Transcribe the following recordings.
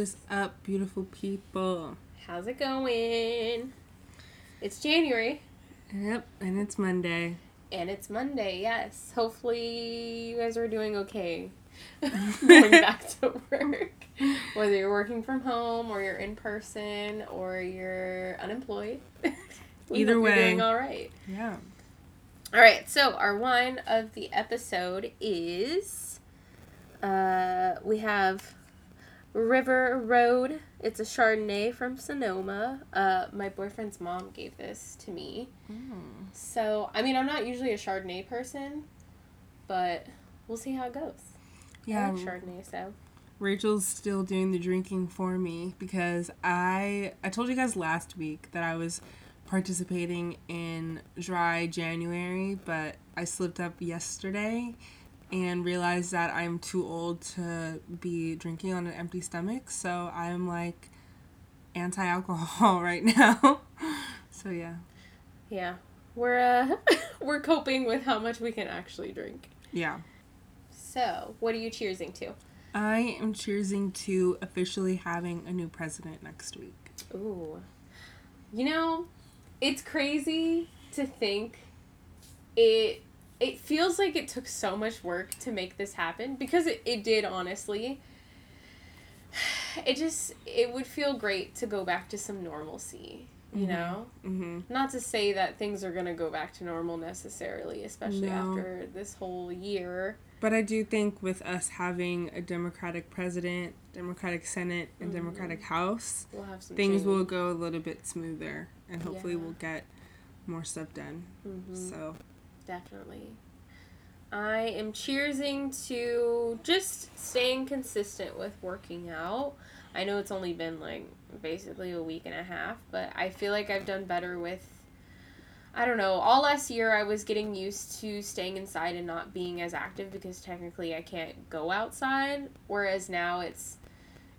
Is up, beautiful people? How's it going? It's January. Yep, and it's Monday. And it's Monday, yes. Hopefully, you guys are doing okay going back to work. Whether you're working from home or you're in person or you're unemployed. Either way. You're doing all right. Yeah. All right, so our wine of the episode is. Uh, we have River Road. It's a Chardonnay from Sonoma. Uh, my boyfriend's mom gave this to me. Mm. So, I mean, I'm not usually a Chardonnay person, but we'll see how it goes. Yeah. I like Chardonnay, so. Rachel's still doing the drinking for me because I I told you guys last week that I was participating in dry January, but I slipped up yesterday and realized that I'm too old to be drinking on an empty stomach, so I'm like anti-alcohol right now. so yeah. Yeah. We're, uh, we're coping with how much we can actually drink. Yeah. So, what are you cheersing to? I am cheersing to officially having a new president next week. Ooh. You know, it's crazy to think it it feels like it took so much work to make this happen because it, it did honestly. It just it would feel great to go back to some normalcy, you Mhm. know? Mhm. Not to say that things are going to go back to normal necessarily, especially No. after this whole year. But I do think with us having a Democratic president, Democratic Senate, and Mhm. Democratic House, We'll have some things will go a little bit smoother and hopefully Yeah. we'll get more stuff done. Mhm. So, Definitely. I am cheersing to just staying consistent with working out. I know it's only been like basically a week and a half, but I feel like I've done better with. I don't know. All last year, I was getting used to staying inside and not being as active because technically I can't go outside. Whereas now it's.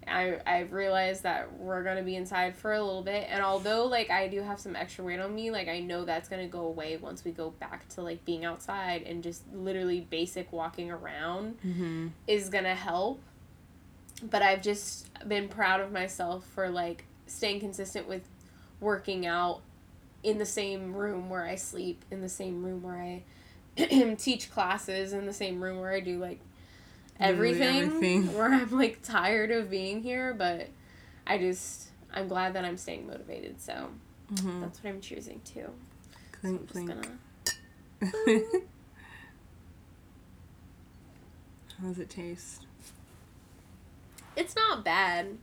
I, I've realized that we're gonna be inside for a little bit, and although like I do have some extra weight on me, like I know that's gonna go away once we go back to like being outside and just literally basic walking around mm-hmm. is gonna help. But I've just been proud of myself for like staying consistent with working out in the same room where I sleep, in the same room where I teach classes, in the same room where I do like everything, everything. where I'm like tired of being here, but I just I'm glad that I'm staying motivated, so mm-hmm. that's what I'm choosing to. So Clink, I'm just clink. gonna How does it taste? It's not bad.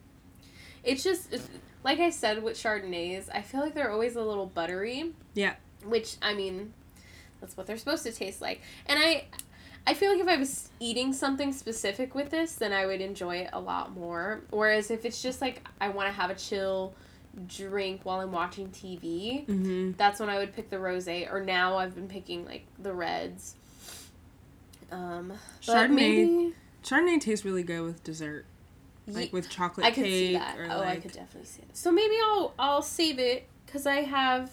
It's just it's- like I said with Chardonnays, I feel like they're always a little buttery. Yeah. Which I mean, that's what they're supposed to taste like. And I I feel like if I was eating something specific with this, then I would enjoy it a lot more. Whereas if it's just like I want to have a chill drink while I'm watching TV, Mm-hmm. that's when I would pick the rosé. Or now I've been picking like the reds. Um, Chardonnay- maybe- Chardonnay tastes really good with dessert, like with chocolate I could cake see that. Oh, like I could definitely see it. So maybe I'll I'll save it because I have.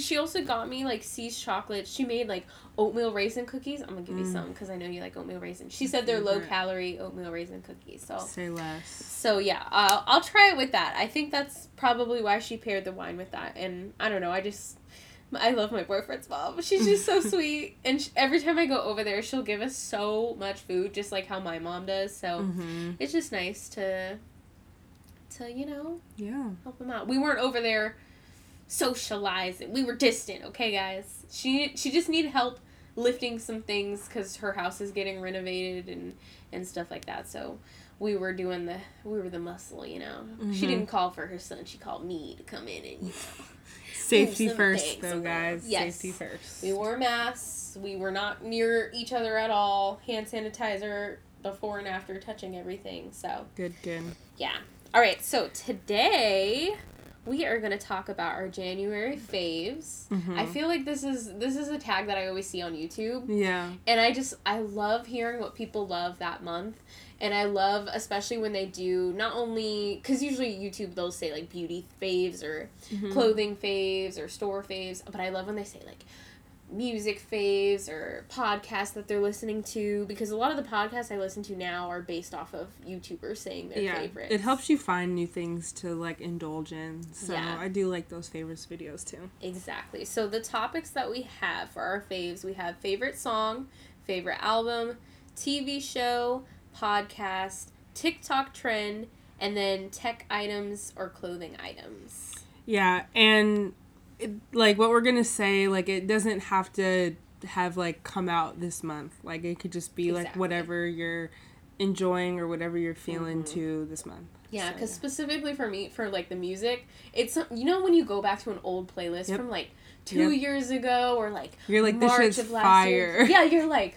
She also got me like See's chocolate. She made like oatmeal raisin cookies. I'm gonna give you Mm. some because I know you like oatmeal raisin. She said they're low calorie oatmeal raisin cookies. So say less. so yeah, uh, I'll try it with that. I think that's probably why she paired the wine with that. And I don't know. I just I love my boyfriend's mom. She's just so sweet. And sh every time I go over there, she'll give us so much food, just like how my mom does. So Mm-hmm. it's just nice to to you know Yeah. help them out we weren't over there socializing we were distant okay guys she she just needed help lifting some things because her house is getting renovated and and stuff like that so we were doing the we were the muscle you know she Mhm. didn't call for her son she called me to come in and you know Safety first, things though, guys. Yes. Safety first. we wore masks we were not near each other at all hand sanitizer before and after touching everything so Good, good. Yeah. All right. So today we are going to talk about our January faves. Mhm. I feel like this is this is a tag that I always see on YouTube, Yeah. and I just I love hearing what people love that month. And I love, especially when they do not only because usually YouTube they'll say like beauty faves or Mhm. clothing faves or store faves, but I love when they say like music faves or podcasts that they're listening to because a lot of the podcasts I listen to now are based off of YouTubers saying their yeah, favorites. it helps you find new things to like indulge in. So Yeah. I do like those favorites videos too. Exactly. So the topics that we have for our faves, we have favorite song, favorite album, TV show, podcast, TikTok trend, and then tech items or clothing items. Yeah, and it, like what we're gonna say, like it doesn't have to have like come out this month. Like it could just be like whatever you're enjoying or whatever you're feeling mm-hmm. to this month. Yeah, So, because specifically for me, for like the music, it's you know when you go back to an old playlist Yep. from like two Yep. years ago or like You're like, March this shit's year. fire. Yeah, you're like,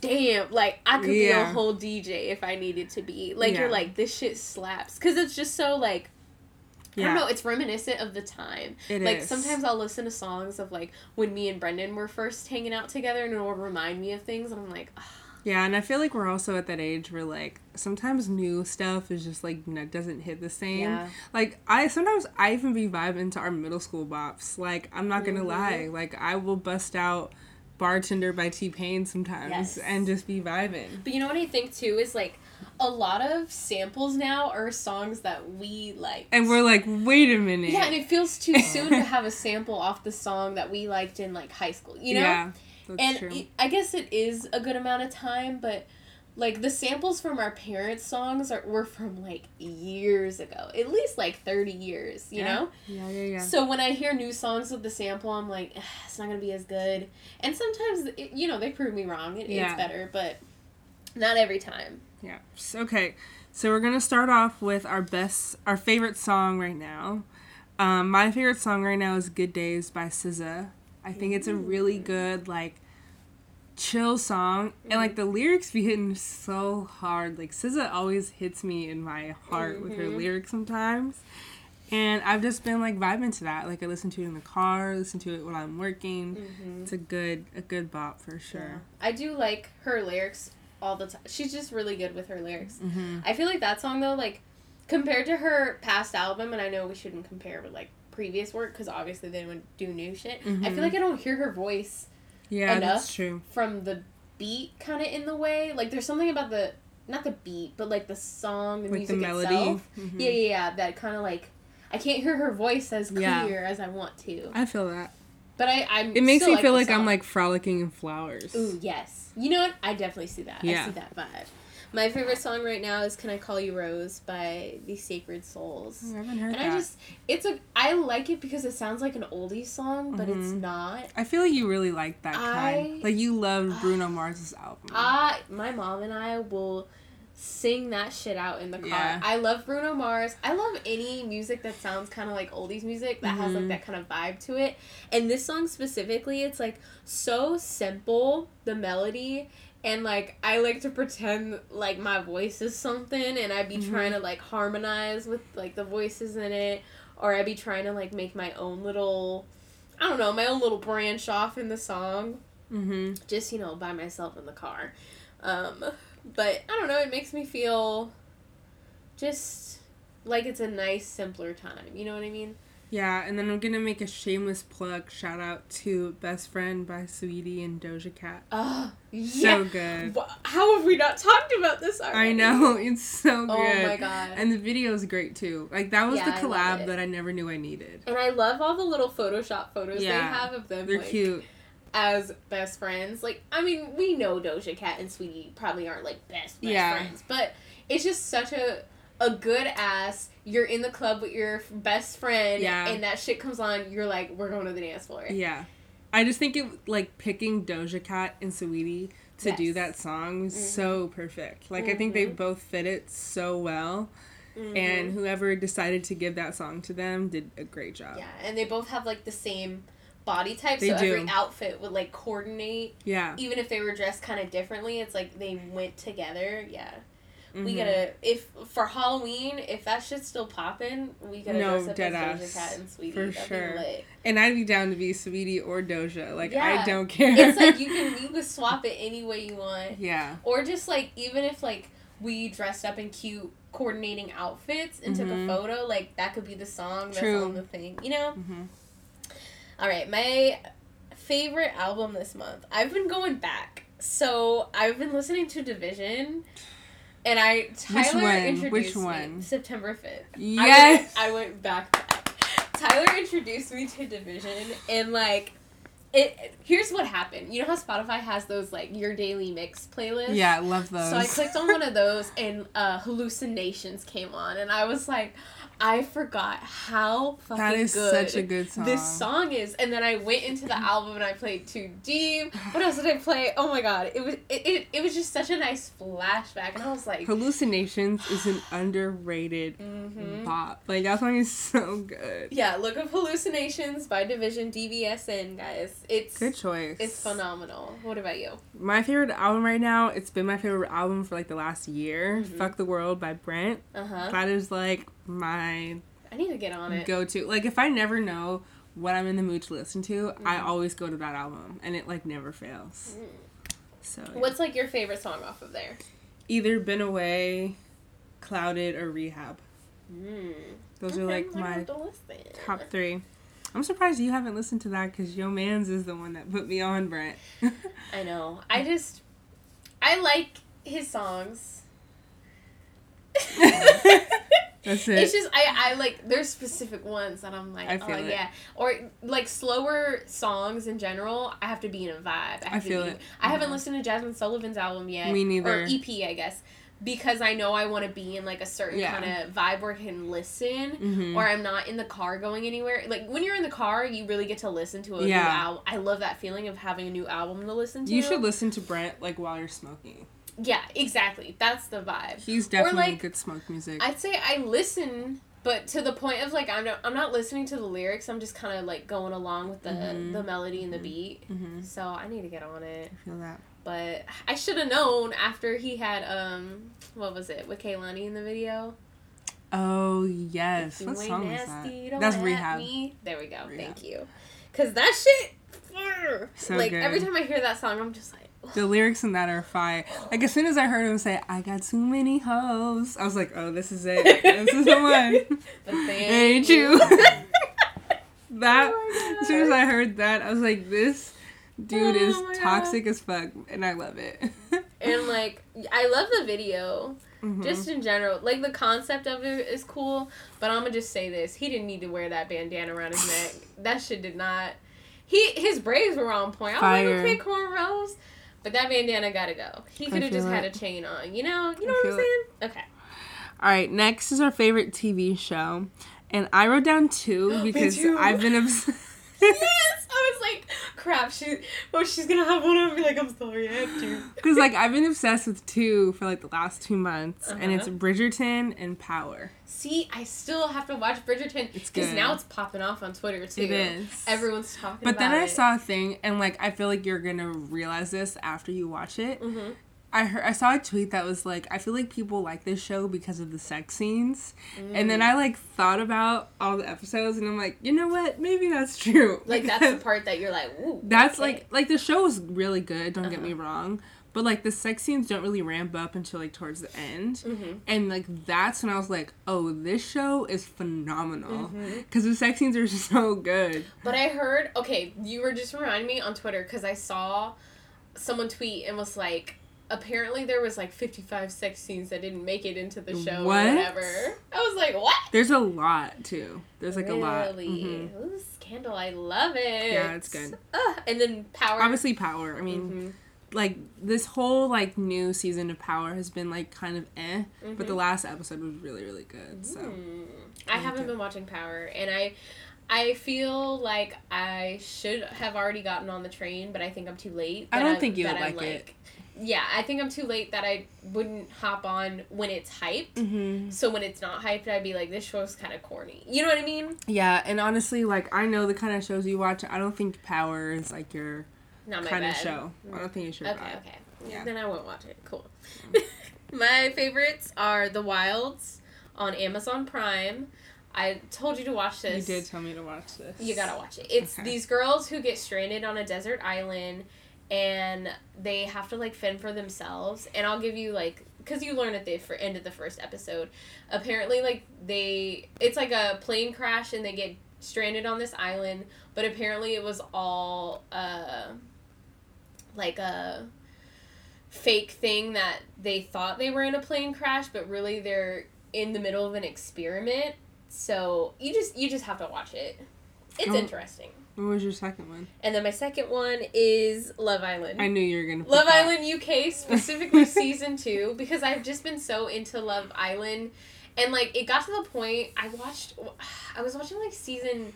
damn, like I could be a whole DJ if I needed to be. Like you're like this shit slaps because it's just so like. I don't know. It's reminiscent of the time. It like is. sometimes I'll listen to songs of like when me and Brendan were first hanging out together, and it'll remind me of things, and I'm like, "Ah, Yeah, and I feel like we're also at that age where like sometimes new stuff is just like no, doesn't hit the same. Yeah. Like I sometimes I even be vibing to our middle school bops. Like I'm not gonna Mhm. lie, like I will bust out "Bartender" by T Pain sometimes Yes. and just be vibing. But you know what I think too is like a lot of samples now are songs that we like. And we're like, wait a minute. yeah, and it feels too soon to have a sample off the song that we liked in like high school, you know? Yeah, that's and it- I guess it is a good amount of time, but like the samples from our parents' songs are were from like years ago, at least like thirty years, you Yeah. know. yeah, yeah, yeah. So when I hear new songs with the sample, I'm like, it's not gonna be as good. And sometimes, it, you know, they prove me wrong. It, Yeah. It's better, but not every time. Yeah. Okay. So we're gonna start off with our best, our favorite song right now. Um, my favorite song right now is "Good Days" by SZA. I think it's a really good like chill song, and like the lyrics be hitting so hard. Like SZA always hits me in my heart with her Mhm. lyrics sometimes. And I've just been like vibing to that. Like I listen to it in the car, listen to it when I'm working. Mm-hmm. It's a good a good bop for sure. I do like her lyrics all the time. She's just really good with her lyrics. Mm-hmm. I feel like that song though, like compared to her past album, and I know we shouldn't compare with like previous work because obviously they don't do new shit. I Mhm. feel like I don't hear her voice Yeah, Enough. that's true. from the beat kind of in the way. Like there's something about the not the beat, but like the song, the Like music the melody. itself. Mhm. Yeah, yeah, yeah. That kind of like I can't hear her voice as clear Yeah. as I want to. I feel that. But I, I'm. It makes me feel the like I'm like frolicking in flowers. Ooh, yes. You know what? I definitely see that. I Yeah. see that vibe. My favorite song right now is "Can I Call You Rose" by the Sacred Souls. I haven't heard And that. I just, it's a, I like it because it sounds like an oldie song, but it's Mhm. not. I feel like you really like that kind. Like you love Bruno Mars's album. I, my mom and I will sing that shit out in the car. Yeah. I love Bruno Mars. I love any music that sounds kind of like oldies music that has like Mhm. that kind of vibe to it. And this song specifically, it's like so simple, the melody. And like I like to pretend like my voice is something and I'd be Mhm. trying to like harmonize with like the voices in it or I'd be trying to like make my own little I don't know, my own little branch off in the song mm-hmm. just you know by myself in the car um but i don't know it makes me feel just like it's a nice simpler time you know what i mean Yeah, and then I'm gonna make a shameless plug shout out to Best Friend by Saweetie and Doja Cat. oh yeah. So good. How have we not talked about this already I know, it's so good. oh my god And the video is great too. Like that was Yeah, the collab it. that I never knew I needed. and i love all the little photoshop photos they have of them They're like, cute. As best friends like i mean we know doja cat and saweetie probably aren't like best best Yeah. friends but it's just such a a good ass you're in the club with your best friend Yeah. and that shit comes on you're like we're going to the dance floor Yeah. I just think it like picking Doja Cat and Saweetie to do that song was Mhm. so perfect. Like I think they Mhm. both fit it so well. and Mhm. whoever decided to give that song to them did a great job. yeah and they both have like the same body type They so every outfit would like coordinate Yeah. even if they were dressed kind of differently it's like they went together yeah we Mhm. gotta if for halloween if that shit's still popping we gotta No, dress up dead as ass. doja cat and saweetie For That'd sure. And I'd be down to be Saweetie or Doja. Like Yeah. I don't care. it's like you can you can swap it any way you want yeah. or just like even if like we dressed up in cute coordinating outfits and took a Mhm. photo like that could be the song that's True. on the thing you know hmm all right my favorite album this month. I've been going back. So I've been listening to Division. And I Tyler Which one? introduced Which me one? September fifth. Yes. I went, I went back. back. Tyler introduced me to Division, and like, it. Here's what happened. You know how Spotify has those like your daily mix playlists. Yeah, I love those. So I clicked on one of those, and uh, hallucinations came on, and I was like, I forgot how fucking that is good such a good song. this song is. And then I went into the album and I played Too Deep. What else did I play? Oh my god, it was it, it, it was just such a nice flashback, and I was like, Hallucinations is an underrated mhm. pop. Like that song is so good. yeah, look up Hallucinations by Division DVSN, guys. It's Good choice. it's phenomenal. What about you? My favorite album right now, it's been my favorite album for like the last year. Mhm. Fuck the World by Brent. Uh huh. That is like my I need to get on it. go to. Like if I never know what I'm in the mood to listen to, I Mhm. always go to that album and it like never fails. Mm. So yeah. What's like your favorite song off of there? either Been Away, Clouded, or Rehab. Mm. Those are like my to top three. I'm surprised you haven't listened to that because Yo Mans is the one that put me on Brent. I know. I just I like his songs. That's it. It's just I, I like there's specific ones that I'm like I oh it. yeah or like slower songs in general I have to be in a vibe I, I feel be- it. I haven't Mhm. listened to Jazmine Sullivan's album yet Me neither. or EP I guess because I know I want to be in like a certain Yeah. kind of vibe where I can listen Mhm. or I'm not in the car going anywhere like when you're in the car you really get to listen to a new album I love that feeling of having a new album to listen to You should listen to Brent like while you're smoking. Yeah exactly that's the vibe He's definitely like, good smoke music. I'd say I listen, but to the point of like I'm not I'm not listening to the lyrics. I'm just kind of like going along with the Mhm. the melody and the beat. hmm So I need to get on it. I feel that. But I should have known after he had um what was it with Kehlani in the video. Oh yes. What song is nasty, that? That's at Rehab. Me. There we go. Rehab. Thank you. Cause that shit. So like good. every time I hear that song, I'm just like. The lyrics in that are fire. Like as soon as I heard him say, "I got too many hoes," I was like, "Oh, this is it. This is the one." But they Ain't you? that. Oh as soon as I heard that, I was like, "This dude Oh is my God. toxic as fuck," and I love it. and like I love the video. Mhm. Just in general, like the concept of it is cool, but I'm gonna just say this: he didn't need to wear that bandana around his neck. That shit did not. He his braids were on point. I was Fire. like, okay, cornrows, but that bandana gotta go. He could have just feel had a chain on. You know, you know what I'm saying? Okay. All right, next is our favorite TV show, and I wrote down two because. I've been obsessed. yes, I was like, crap. She, oh, she's gonna have one of me. Like, I'm sorry, I have to. Because like I've been obsessed with two for like the last two months, and it's Uh-huh. Bridgerton and Power. See, I still have to watch Bridgerton It's because now it's popping off on Twitter too. It is. Everyone's talking. About But then I it. saw a thing, and like I feel like you're gonna realize this after you watch it. Mhm. I heard I saw a tweet that was like, I feel like people like this show because of the sex scenes, and then I like thought about all the episodes, and I'm like, you know what? Maybe that's true. Like that's the part that you're like, ooh. That's okay. like like the show is really good. Don't get Uh-huh. me wrong, but like the sex scenes don't really ramp up until like towards the end, Mhm. and like that's when I was like, oh, this show is phenomenal because the sex scenes are so good. But I heard, okay, you were just reminding me on Twitter because I saw someone tweet and was like, apparently there was like 55 sex scenes that didn't make it into the show What? or whatever. I was like, what? There's a lot too. There's like a lot. Really? Mhm. Ooh, Scandal, I love it. Yeah, it's good. Ugh, and then Power. Obviously, Power. I mean, Mhm. like this whole like new season of Power has been like kind of eh, but the Mhm. last episode was really really good. So Mm. I Me haven't been watching Power, and I, I feel like I should have already gotten on the train, but I think I'm too late. I don't I'm- think you would I'm, like it. Yeah, I think I'm too late that I wouldn't hop on when it's hyped. hmm So when it's not hyped, I'd be like, this show's kind of corny. You know what I mean? yeah, and honestly, like I know the kind of shows you watch. I don't think Power is like your Not kind of show. I don't think it's your Okay, vibe. okay. Yeah. Then I won't watch it. Cool. my favorites are The Wilds on Amazon Prime. I told you to watch this. You did tell me to watch this. You gotta watch it. It's Okay. these girls who get stranded on a desert island and they have to like fend for themselves. And I'll give you like because you learn at the fir- end of the first episode. Apparently, like they, it's like a plane crash and they get stranded on this island, but apparently it was all uh, like a fake thing that they thought they were in a plane crash, but really they're in the middle of an experiment. So you just you just have to watch it. It's Oh. interesting. What was your second one? And then my second one is Love Island. I knew you were gonna. Love that. Island UK, specifically season two, because I've just been so into Love Island. And like it got to the point I watched I was watching like season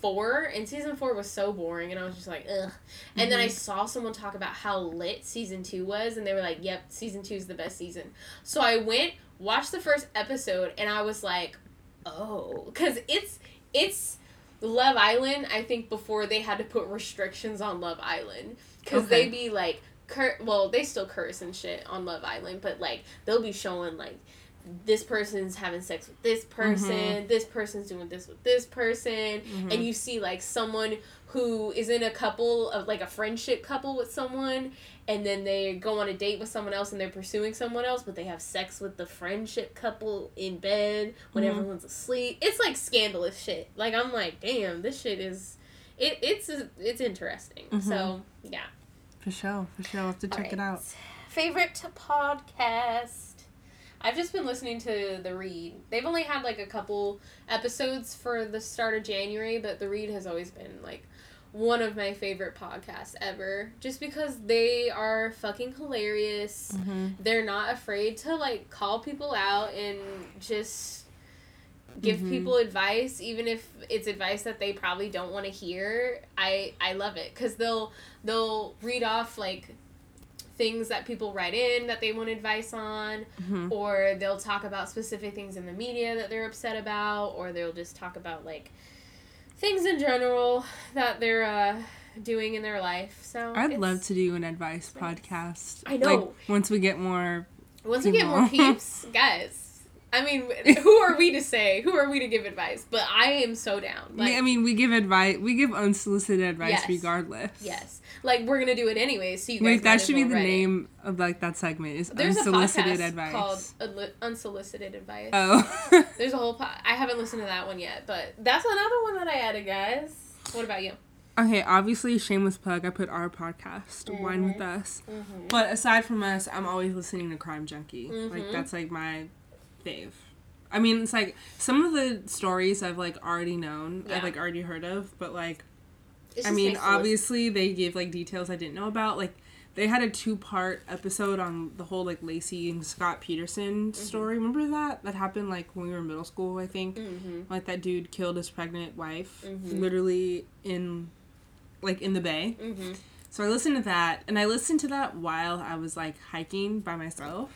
four and season four was so boring and I was just like, ugh. And then I mm-hmm. saw someone talk about how lit season two was and they were like, Yep, season two is the best season. So I went, watched the first episode and I was like, Oh, because it's it's Love Island, I think before they had to put restrictions on Love Island. Because Okay. they be like, cur- well, they still curse and shit on Love Island, but like, they'll be showing like, this person's having sex with this person, this person's doing this with this person, Mm-hmm. and you see like someone who is in a couple of like a friendship couple with someone, and then they go on a date with someone else and they're pursuing someone else, but they have sex with the friendship couple in bed when Mhm. everyone's asleep. It's like scandalous shit. Like I'm like, damn, this shit is, it it's it's interesting. Mhm. So yeah, For sure, for sure. I'll have to check it out. Favorite podcast. I've just been listening to The Read. They've only had like a couple episodes for the start of January, but The Read has always been like one of my favorite podcasts ever. Just because they are fucking hilarious. Mm-hmm. They're not afraid to like call people out and just give Mhm. people advice even if it's advice that they probably don't want to hear. I I love it cuz they'll they'll read off like things that people write in that they want advice on Mm-hmm. or they'll talk about specific things in the media that they're upset about or they'll just talk about like things in general that they're uh, doing in their life so I'd love to do an advice podcast. I know. Like, once we get more. once we get more peeps guys i mean who are we to say who are we to give advice but i am so down like I mean, we give advice. We give unsolicited advice Yes. regardless. yes like we're gonna do it anyway so you guys Wait, that should be the it. name of like that segment. Is there's a unsolicited podcast advice. called Unli- unsolicited advice oh. there's a whole po- i haven't listened to that one yet but that's another one that i added guys what about you okay. Obviously, shameless plug. I put our podcast, Wine with Mm-hmm. Us. But aside from us, I'm always listening to Crime Junkie. Like Mhm. that's like my fave. I mean, it's like some of the stories I've like already known, Yeah. I've like already heard of, but like I mean, nice to listen. obviously they gave like details I didn't know about. Like they had a two part episode on the whole like Laci and Scott Peterson Mm-hmm. story. Remember that? That happened like when we were in middle school, I think. Mhm. Like that dude killed his pregnant wife Mhm. literally in like in the bay. Mhm. So I listened to that, and I listened to that while I was like hiking by myself,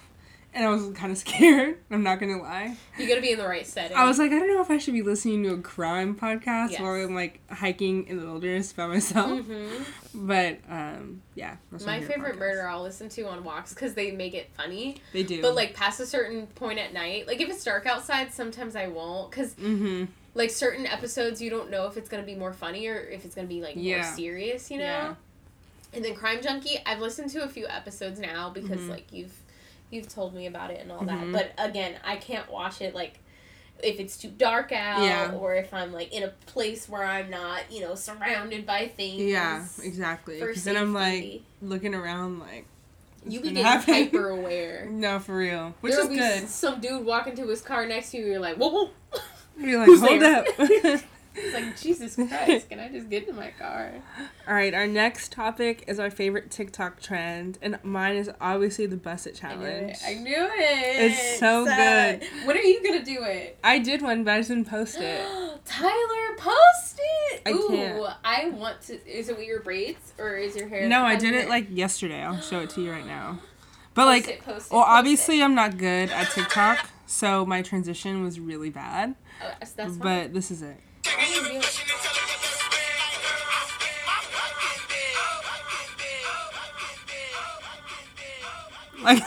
and I was kind of scared. I'm not gonna lie. you gotta be in the right setting I was like, I don't know if I should be listening to a crime podcast Yes. while I'm like hiking in the wilderness by myself. Mhm. But um, yeah, that's my favorite podcast. murder i'll listen to on walks because they make it funny They do, But like past a certain point at night, like if it's dark outside, sometimes I won't because mm-hmm. like certain episodes you don't know if it's gonna be more funny or if it's gonna be like Yeah. more serious, you know. Yeah. And then Crime Junkie, I've listened to a few episodes now because Mhm. like you've you've told me about it and all Mhm. that. But again, I can't watch it like if it's too dark out Yeah. or if I'm like in a place where I'm not, you know, surrounded by things. yeah, exactly. Because then I'm like looking around like you be getting happen? hyper aware. No, for real, which There'll is be good. Some dude walking to his car next to you, you're like, whoa, whoa. You're like, Who's hold there? up. It's like, Jesus Christ, can I just get in my car? All right, our next topic is our favorite TikTok trend, and mine is obviously the Bust It I knew challenge. it. I knew it. It's so good. When are you gonna do it? I did one, but I just didn't post it. Tyler, post it. I Ooh, can't. I want to. Is it with your braids or is your hair? No, I did it like yesterday. I'll show it to you right now. But Post like, it, post it, well, post obviously it. I'm not good at TikTok, so my transition was really bad. Oh, that's that's fine. But this is it. I wanna do it. Like,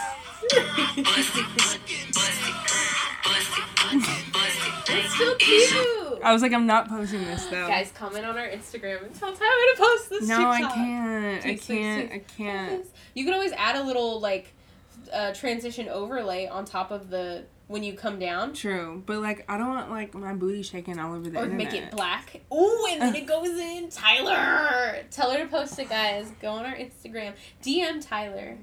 It's so cute. I was like, I'm not posting this though. Guys, comment on our Instagram and tell Tyler to post this no, I can't. I can't. I can't. You can always add a little like uh, transition overlay on top of the when you come down. True, but like I don't want like my booty shaking all over the Or internet. make it black. Ooh, and then it goes in. Tyler! Tell her to post it, guys. Go on our Instagram. DM Tyler.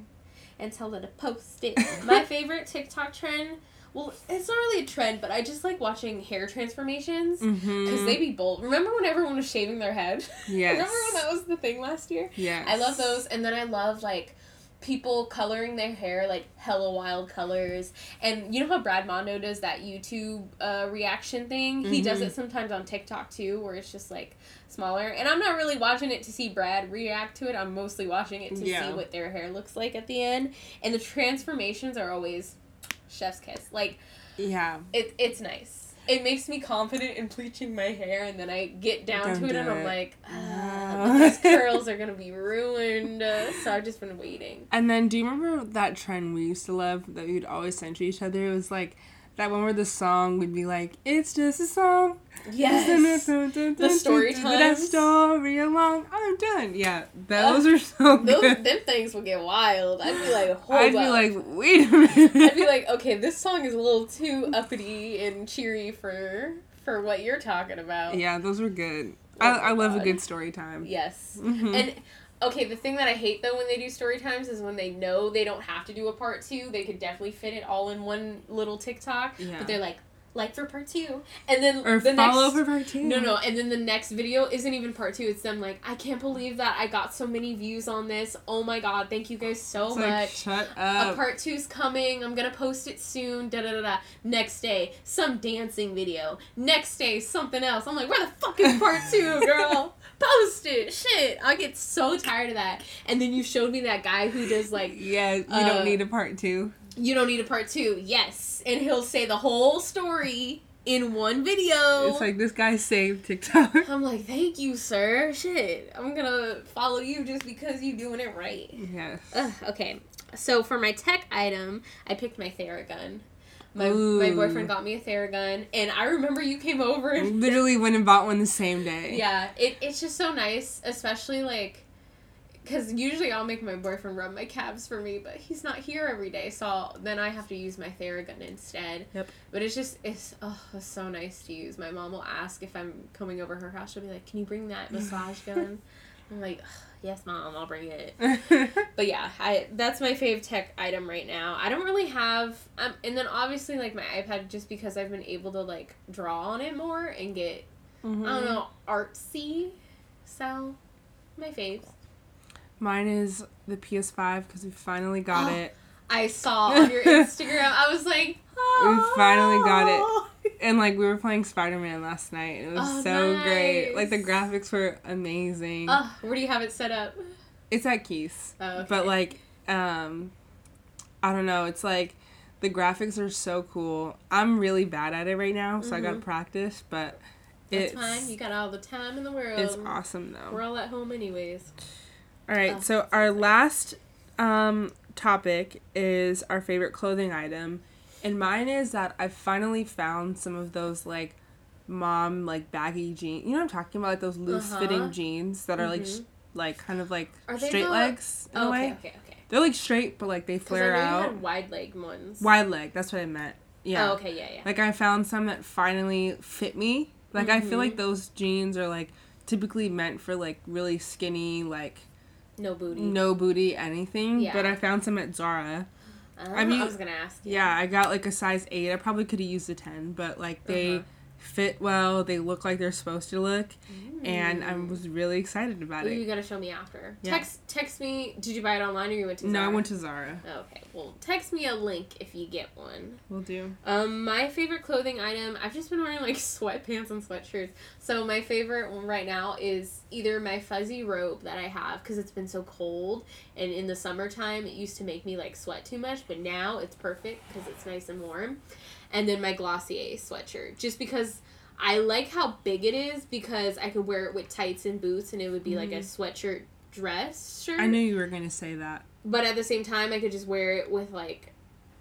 And tell her to post it. My favorite TikTok trend. Well, it's not really a trend, but I just like watching hair transformations. Mm-hmm. Because they be bold. Remember when everyone was shaving their head? Yes. Remember when that was the thing last year? Yes. I love those. And then I love like people coloring their hair like hella wild colors. And you know how Brad Mondo does that YouTube uh, reaction thing? He does Mhm. it sometimes on TikTok too, where it's just like smaller. And I'm not really watching it to see Brad react to it. I'm mostly watching it to Yeah. see what their hair looks like at the end. And the transformations are always chef's kiss. Like Yeah. it, it's nice. It makes me confident in bleaching my hair, and then I get down Don't to it, do and I'm it. like, These curls are gonna be ruined. Uh, so I've just been waiting. And then, do you remember that trend we used to love that we would always send to each other? It was like that one where the song would be like, "It's just a song." Yes. the story With that story along, I'm done. Yeah, those are so Those good. them things would get wild. I'd be like, hold I'd be like, wait a minute. I'd be like, okay, this song is a little too uppity and cheery for for what you're talking about. yeah, those were good. Oh I, I love a good story time. Yes. Mhm. And okay, the thing that I hate though when they do story times is when they know they don't have to do a part two. They could definitely fit it all in one little TikTok. Yeah. But they're like, like for part two, and then or the follow next. for part two. no, no, and then the next video isn't even part two. It's them like, I can't believe that I got so many views on this. Oh my god, thank you guys so It's much. like, shut a part two's coming. I'm gonna post it soon. Da da da da. Next day, some dancing video. Next day, something else. I'm like, where the fuck is part two, girl? Post it. Shit. I get so tired of that. And then you showed me that guy who does like, yeah, you uh, don't need a part two. You don't need a part two. Yes. And he'll say the whole story in one video. It's like this guy saved TikTok. I'm like, thank you, sir. Shit. I'm gonna follow you just because you're doing it right. yes. Ugh, okay. So for my tech item, I picked my Theragun. My, my boyfriend got me a Theragun, and I remember you came over and Literally went and bought one the same day. yeah, it, it's just so nice, especially like, because usually I'll make my boyfriend rub my calves for me, but he's not here every day, so then I have to use my Theragun instead. Yep. But it's just it's oh it's so nice to use. My mom will ask if I'm coming over her house. She'll be like, "Can you bring that massage gun?" I'm like, "Yes, mom, I'll bring it." But yeah, I that's my fave tech item right now. I don't really have um and then obviously like my iPad just because I've been able to like draw on it more and get Mhm. I don't know artsy. So my faves. Mine is the PS5 because we finally got Oh, it. I saw on your Instagram. I was like, oh. finally got it. And like we were playing Spider Man last night. It was Oh, so great. Like the graphics were amazing. Oh, where do you have it set up? it's at Keith's. Oh, okay. But like, um, I don't know. It's like the graphics are so cool. I'm really bad at it right now, so I gotta Mhm. practice. But That's it's fine. You got all the time in the world. it's awesome though. We're all at home anyways. All right, Oh, so our last um, topic is our favorite clothing item, and mine is that I finally found some of those like mom like baggy jeans. You know what I'm talking about, like those loose fitting Uh-huh. jeans that are like sh- like kind of like straight the- legs in a okay, way. okay, okay. They're like straight, but like they flare out. had wide leg ones. Wide leg. That's what I meant. Yeah. Oh, okay, yeah, yeah. Like I found some that finally fit me. Like I feel like Mhm. those jeans are like typically meant for like really skinny like No booty. no booty anything. Yeah. But I found some at Zara. Oh, I mean- I was gonna ask. You. Yeah, I got like a size eight. I probably could have used a ten, but like they Uh-huh. Fit well. They look like they're supposed to look, and I Mm. was really excited about Ooh, you gotta show me after. Yeah. Text text me. Did you buy it online or you went to? No, I went to Zara. Okay, well, text me a link if you get one. We'll do. Um, my favorite clothing item. I've just been wearing like sweatpants and sweatshirts. So my favorite one right now is either my fuzzy robe that I have because it's been so cold, and in the summertime it used to make me like sweat too much, but now it's perfect because it's nice and warm. And then my Glossier sweatshirt, just because. I like how big it is because I could wear it with tights and boots, and it would be like a mm-hmm. sweatshirt dress shirt. I knew you were gonna say that. But at the same time, I could just wear it with like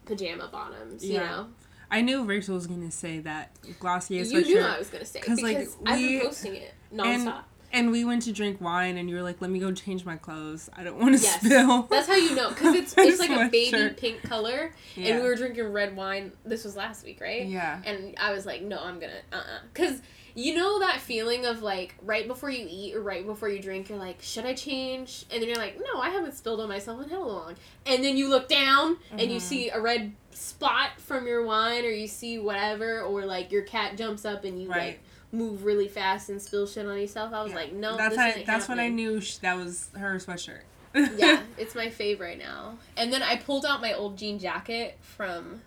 pajama bottoms. You Yeah. know, I knew Rachel was gonna say that Glossier you sweatshirt. knew I was gonna say 'cause, like, because I've we- been posting it nonstop. And we went to drink wine, and you were like, "Let me go change my clothes. I don't want to Yes, spill." that's how you know because it's it's like a baby Sweatshirt. pink color, Yeah. and we were drinking red wine. This was last week, right? Yeah. And I was like, no, I'm gonna, uh, uh because you know that feeling of like right before you eat or right before you drink, you're like, should I change? And then you're like, no, I haven't spilled on myself in hell long. And then you look down and you Mhm. see a red spot from your wine, or you see whatever, or like your cat jumps up and you Right. like move really fast and spill shit on yourself. I was Yeah. like, no, that's this how, ain't that's when I knew sh- that was her sweatshirt. yeah, it's my favorite now. And then I pulled out my old jean jacket from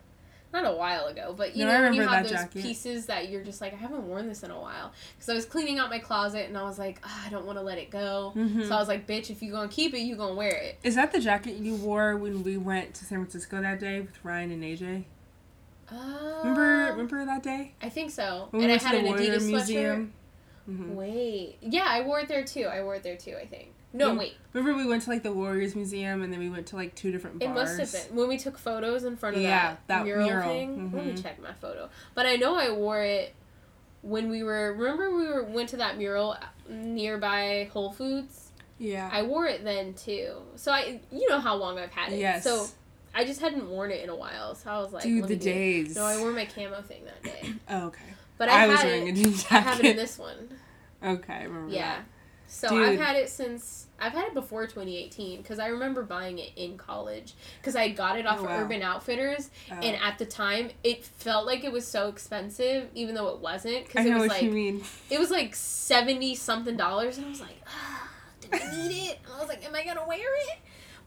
not a while ago, but you No, know when you have those jacket. pieces that you're just like I haven't worn this in a while because I was cleaning out my closet and I was like "Ah, I don't want to let it go. Mhm. So I was like, bitch, if you gonna keep it, you gonna wear it. Is that the jacket you wore when we went to San Francisco that day with Ryan and AJ? Uh, Remember, remember that day I think so. when and we I had an Warrior Adidas Museum? sweatshirt. Mhm. Wait, yeah, I wore it there too. I wore it there too. I think. No, wait. Remember we went to like the Warriors Museum and then we went to like two different bars. It must have been when we took photos in front of Yeah, that, that mural, mural. thing. Let me Mhm. check my photo. But I know I wore it when we were. Remember we were went to that mural nearby Whole Foods. Yeah. I wore it then too. So I, you know how long I've had it. yes. So I just hadn't worn it in a while. So I was like, Dude, the do days. No, I wore my camo thing that day. Oh, okay. But I, I, was had wearing it. a jean jacket. I have it in this one. Okay, I remember Yeah. that. So Dude. I've had it since I've had it before 2018 because I remember buying it in college because I got it off Oh, of. Urban Outfitters Oh. and at the time it felt like it was so expensive even though it wasn't because it know was what like you mean. it was like 70 something dollars and I was like ah, did I need it and I was like am I gonna wear it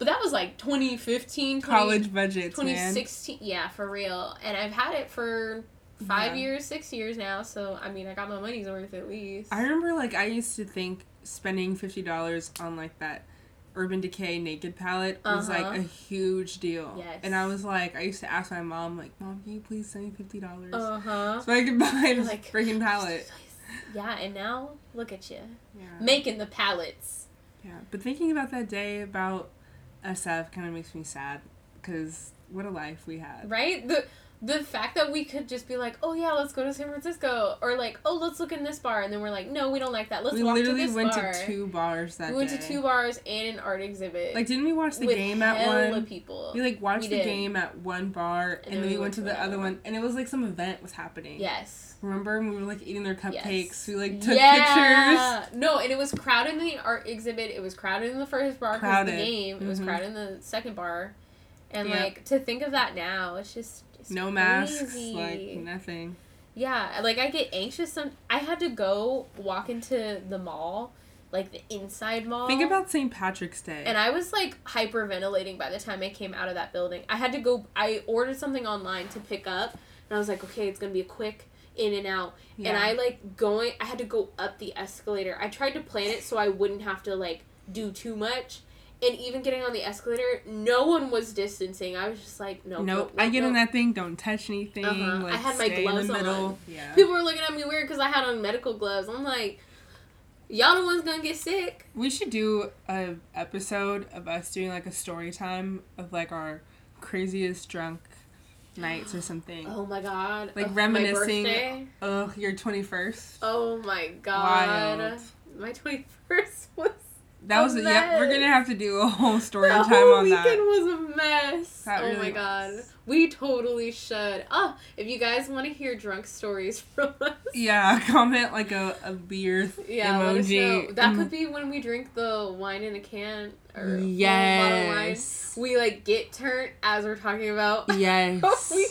but that was like 2015 20, College budgets, man. 2016 yeah for real and I've had it for five Yeah. years six years now so I mean I got my money's worth at least I remember like I used to think spending fifty dollars on like that Urban Decay naked palette was Uh-huh. like a huge deal. Yes. And I was like, I used to ask my mom, like, Mom, can you please send me fifty dollars uh-huh so I could buy this like, freaking palette. Yeah, and now look at you Yeah. making the palettes. Yeah. But thinking about that day about SF kind of makes me sad because what a life we had. Right? The the fact that we could just be like, oh yeah, let's go to San Francisco, or like, oh let's look in this bar, and then we're like, no, we don't like that. Let's we walk to literally this went bar. to two bars that we went day. to two bars and an art exhibit. Like, didn't we watch the game at one? people. We like watched We the did. game at one bar, and, then we went to the other another one, and it was like some event was happening. yes. Remember when we were like eating their cupcakes? Yes. We like took yeah. pictures. No, and it was crowded in the art exhibit. It was crowded in the first bar because the game. It was Mhm. crowded in the second bar, and Yep. like to think of that now, it's just it's No masks, crazy. like nothing. Yeah, like I get anxious. Some I had to go walk into the mall, like the inside mall. Think about St. Patrick's Day. And I was like hyperventilating by the time I came out of that building. I had to go. I ordered something online to pick up, and I was like, okay, it's gonna be a quick in and out. And I like going. I had to go up the escalator. I tried to plan it so I wouldn't have to like do too much. And even getting on the escalator, no one was distancing. I was just like, no, nope. I get in that thing. Don't touch anything. Uh-huh. Like, I had my stay in gloves the middle. on. Yeah. People were looking at me weird because I had on medical gloves. I'm like, y'all the ones gonna get sick. We should do a episode of us doing like a story time of like our craziest drunk nights or something. Oh my god. Like Ugh, reminiscing- Oh, your twenty first. Oh my god. Wild. My 21st was. That was a a, yeah. We're gonna have to do a whole story the time whole on weekend that. was a mess. That oh really my god. was. We totally should. Oh, if you guys want to hear drunk stories from us. Yeah, comment like a, a beer Yeah, let us know. emoji. That Mm. could be when we drink the wine in a can or bottle wine. We like get turned as we're talking about. Yes. we,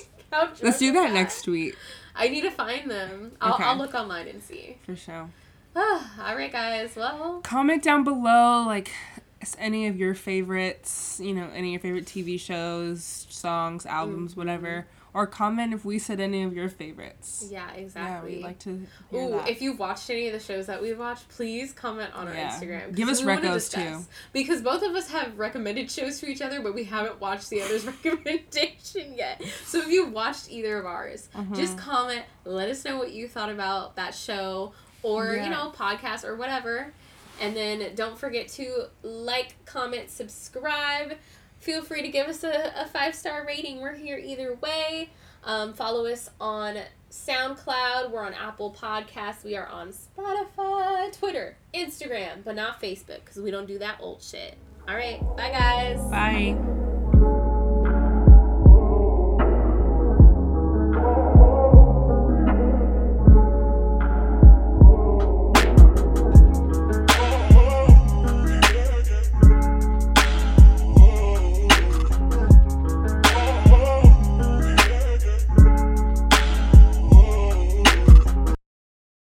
Let's do we that next week I need to find them. I'll, Okay. I'll look online and see. for sure. all right, guys. Well, Comment down below like any of your favorites, you know, any of your favorite TV shows, songs, albums, Mhm. whatever. Or comment if we said any of your favorites. yeah, exactly. Yeah, we'd like to hear Ooh, that. if you've watched any of the shows that we've watched, please comment on our Yeah. Instagram. 'cause Give us recos, too. Because both of us have recommended shows to each other, but we haven't watched the other's recommendation yet. So if you watched either of ours, Mhm. just comment. Let us know what you thought about that show or, Yeah. you know, podcast or whatever. And then don't forget to like, comment, subscribe. Feel free to give us a, a five star rating. We're here either way. Um, follow us on SoundCloud. We're on Apple Podcasts. We are on Spotify, Twitter, Instagram, but not Facebook because we don't do that old shit. All right. Bye, guys. Bye.